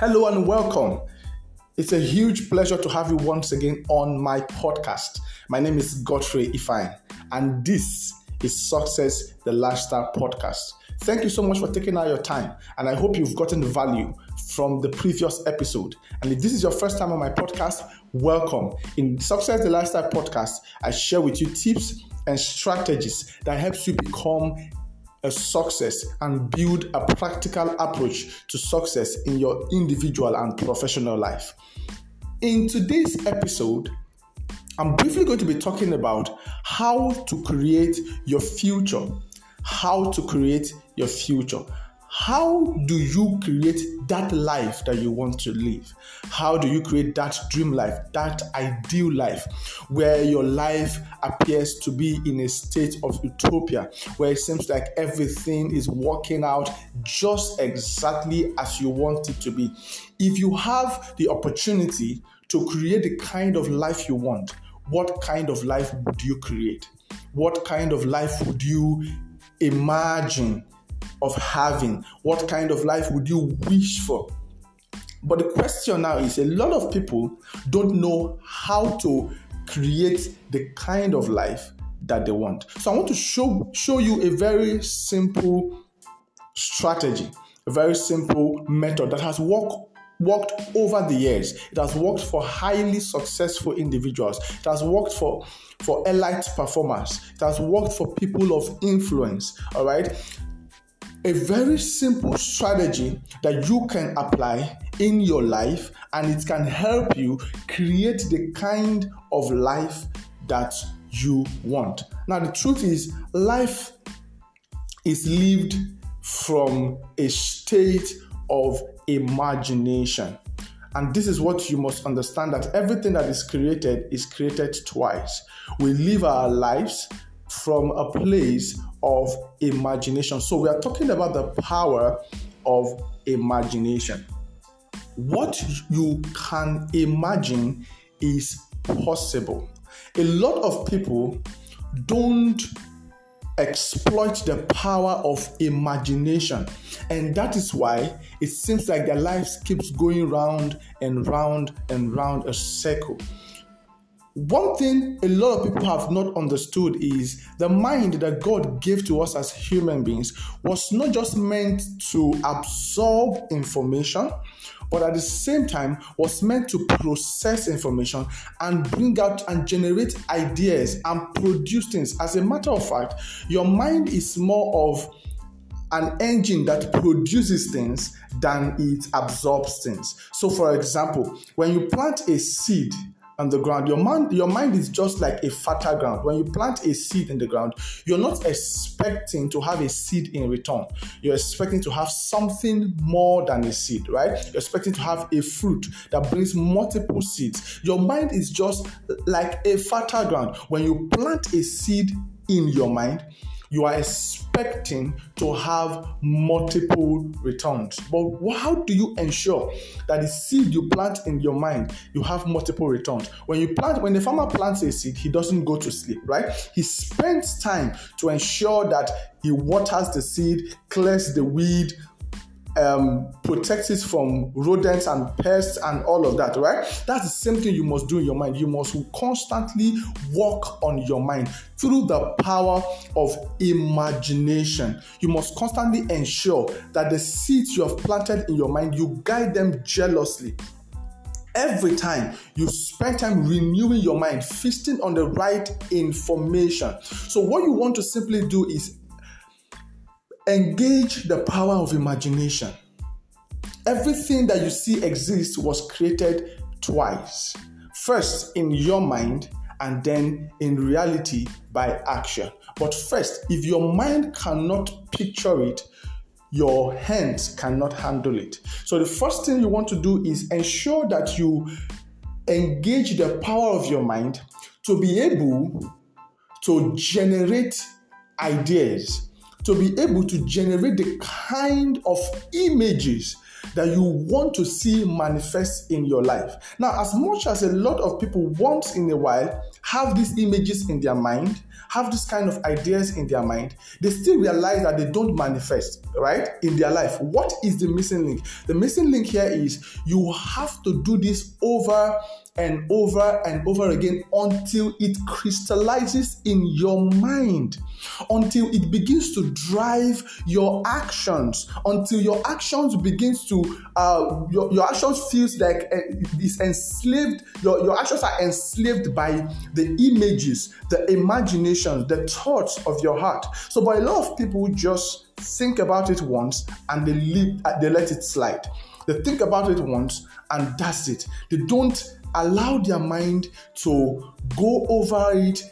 Hello and welcome. It's a huge pleasure to have you once again on my podcast. My name is Godfrey Ifeanyi, and this is Success the Lifestyle Podcast. Thank you so much for taking out your time, and I hope you've gotten value from the previous episode. And if this is your first time on my podcast, welcome. In Success the Lifestyle Podcast, I share with you tips and strategies that helps you become a success and build a practical approach to success in your individual and professional life. In today's episode, I'm briefly going to be talking about how to create your future. How to create your future. How do you create that life that you want to live? How do you create that dream life, that ideal life, where your life appears to be in a state of utopia, where it seems like everything is working out just exactly as you want it to be? If you have the opportunity to create the kind of life you want, what kind of life would you create? What kind of life would you imagine of having? What kind of life would you wish for? But the question now is a lot of people don't know how to create the kind of life that they want. So I want to show show you a very simple strategy, a very simple method that has worked worked over the years. It has worked for highly successful individuals. It has worked for for elite performers. It has worked for people of influence. All right a very simple strategy that you can apply in your life and it can help you create the kind of life that you want. Now, the truth is, life is lived from a state of imagination. And this is what you must understand that everything that is created is created twice. We live our lives from a place of imagination. So, we are talking about the power of imagination. What you can imagine is possible. A lot of people don't exploit the power of imagination and that is why it seems like their lives keeps going round and round and round a circle one thing a lot of people have not understood is the mind that God gave to us as human beings was not just meant to absorb information, but at the same time was meant to process information and bring out and generate ideas and produce things. As a matter of fact, your mind is more of an engine that produces things than it absorbs things. So, for example, when you plant a seed, on the ground. Your mind, your mind is just like a fertile ground. When you plant a seed in the ground, you're not expecting to have a seed in return. You're expecting to have something more than a seed, right? You're expecting to have a fruit that brings multiple seeds. Your mind is just like a fertile ground. When you plant a seed in your mind, you are expecting to have multiple returns. But how do you ensure that the seed you plant in your mind, you have multiple returns? When you plant, when the farmer plants a seed, he doesn't go to sleep, right? He spends time to ensure that he waters the seed, clears the weed, um, protect it from rodents and pests and all of that, right? That's the same thing you must do in your mind. You must constantly work on your mind through the power of imagination. You must constantly ensure that the seeds you have planted in your mind, you guide them jealously. Every time you spend time renewing your mind, feasting on the right information. So, what you want to simply do is engage the power of imagination. Everything that you see exists was created twice. First in your mind, and then in reality by action. But first, if your mind cannot picture it, your hands cannot handle it. So, the first thing you want to do is ensure that you engage the power of your mind to be able to generate ideas to be able to generate the kind of images that you want to see manifest in your life. Now, as much as a lot of people once in a while have these images in their mind, have this kind of ideas in their mind, they still realize that they don't manifest, right, in their life. What is the missing link? The missing link here is you have to do this over and over and over again until it crystallizes in your mind, until it begins to drive your actions, until your actions begins to uh, your, your actions feels like uh, is enslaved. Your, your actions are enslaved by the images, the imaginations, the thoughts of your heart. So, but a lot of people just think about it once and they leave, uh, they let it slide. They think about it once and that's it. They don't allow their mind to go over it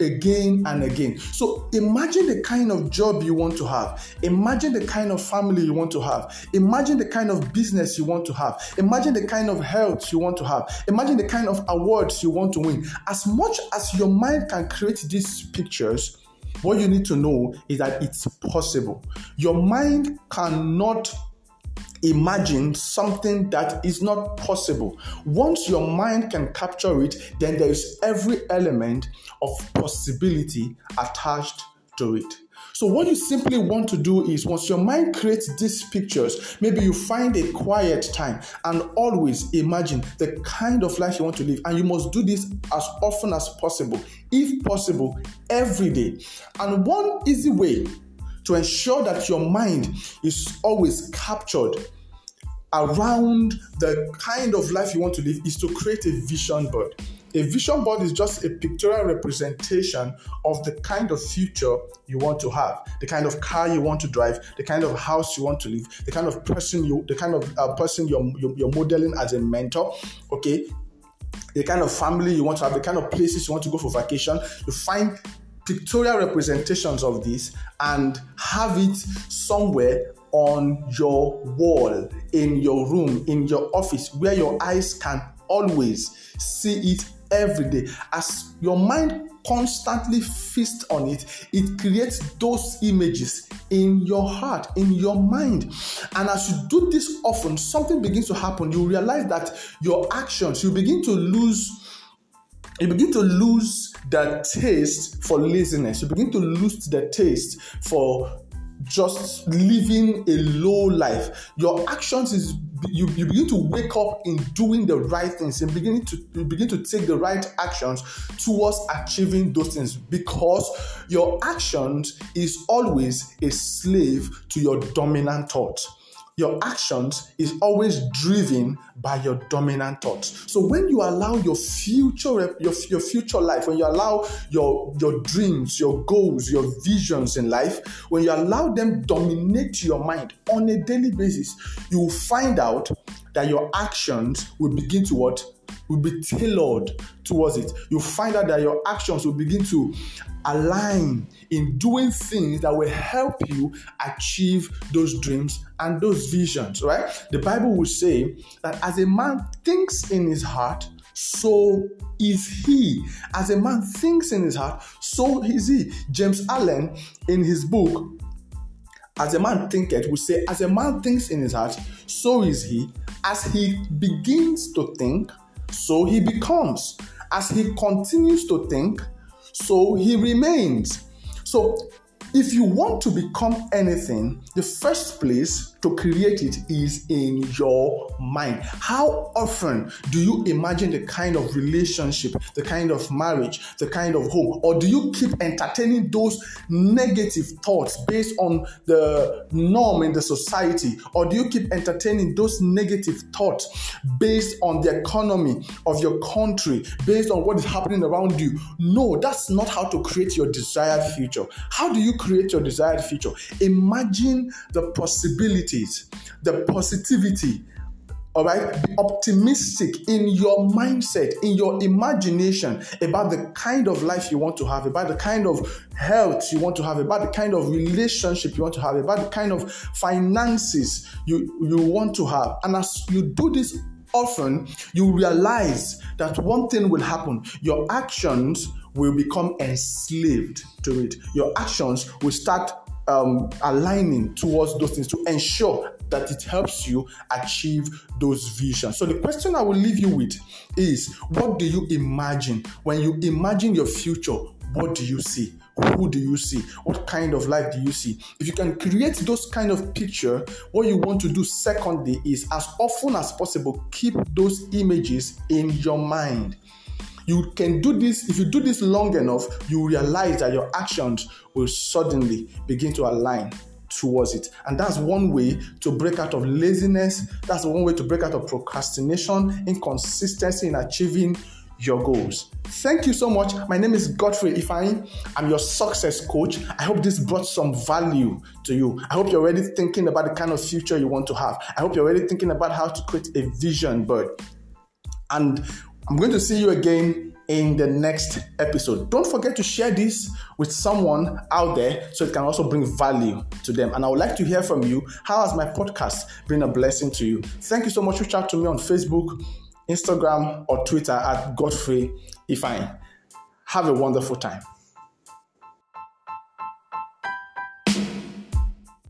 again and again. So imagine the kind of job you want to have. Imagine the kind of family you want to have. Imagine the kind of business you want to have. Imagine the kind of health you want to have. Imagine the kind of awards you want to win. As much as your mind can create these pictures, what you need to know is that it's possible. Your mind cannot imagine something that is not possible. Once your mind can capture it, then there is every element of possibility attached to it. So, what you simply want to do is once your mind creates these pictures, maybe you find a quiet time and always imagine the kind of life you want to live. And you must do this as often as possible, if possible, every day. And one easy way to ensure that your mind is always captured around the kind of life you want to live is to create a vision board. A vision board is just a pictorial representation of the kind of future you want to have, the kind of car you want to drive, the kind of house you want to live, the kind of person you, the kind of uh, person you're, you're modeling as a mentor. Okay, the kind of family you want to have, the kind of places you want to go for vacation. You find pictorial representations of this and have it somewhere on your wall, in your room, in your office, where your eyes can always see it every day. As your mind constantly feasts on it, it creates those images in your heart, in your mind. And as you do this often, something begins to happen. You realize that your actions, you begin to lose you begin to lose the taste for laziness. You begin to lose the taste for just living a low life. Your actions is you, you begin to wake up in doing the right things and beginning to begin to take the right actions towards achieving those things because your actions is always a slave to your dominant thought. your actions is always driven by your dominant thoughts. So when you allow your future your, your future life, when you allow your your dreams, your goals, your visions in life, when you allow them dominate your mind on a daily basis, you will find out that your actions will begin to what will be tailored towards it. You find out that your actions will begin to align in doing things that will help you achieve those dreams and those visions, right? The Bible will say that as a man thinks in his heart, so is he. As a man thinks in his heart, so is he. James Allen, in his book, As a man thinketh, will say, As a man thinks in his heart, so is he. As he begins to think, so he becomes. As he continues to think, so he remains. So if you want to become anything, the first place to create it is in your mind. How often do you imagine the kind of relationship, the kind of marriage, the kind of home, or do you keep entertaining those negative thoughts based on the norm in the society, or do you keep entertaining those negative thoughts based on the economy of your country, based on what is happening around you? No, that's not how to create your desired future. How do you create your desired future? Imagine the possibilities, the positivity, all right be optimistic in your mindset in your imagination about the kind of life you want to have about the kind of health you want to have about the kind of relationship you want to have about the kind of finances you you want to have and as you do this often you realize that one thing will happen your actions will become enslaved to it your actions will start um, aligning towards those things to ensure that it helps you achieve those visions. So, the question I will leave you with is what do you imagine? When you imagine your future, what do you see? Who do you see? What kind of life do you see? If you can create those kind of picture, what you want to do secondly is as often as possible keep those images in your mind. You can do this if you do this long enough, you realize that your actions will suddenly begin to align towards it. And that's one way to break out of laziness. That's one way to break out of procrastination, inconsistency in achieving your goals. Thank you so much. My name is Godfrey Ifeanyi. I'm your success coach. I hope this brought some value to you. I hope you're already thinking about the kind of future you want to have. I hope you're already thinking about how to create a vision board. And I'm going to see you again in the next episode. Don't forget to share this with someone out there so it can also bring value to them. And I would like to hear from you. How has my podcast been a blessing to you? Thank you so much. Reach out to me on Facebook Instagram or Twitter at Godfrey Ifeanyi. Have a wonderful time.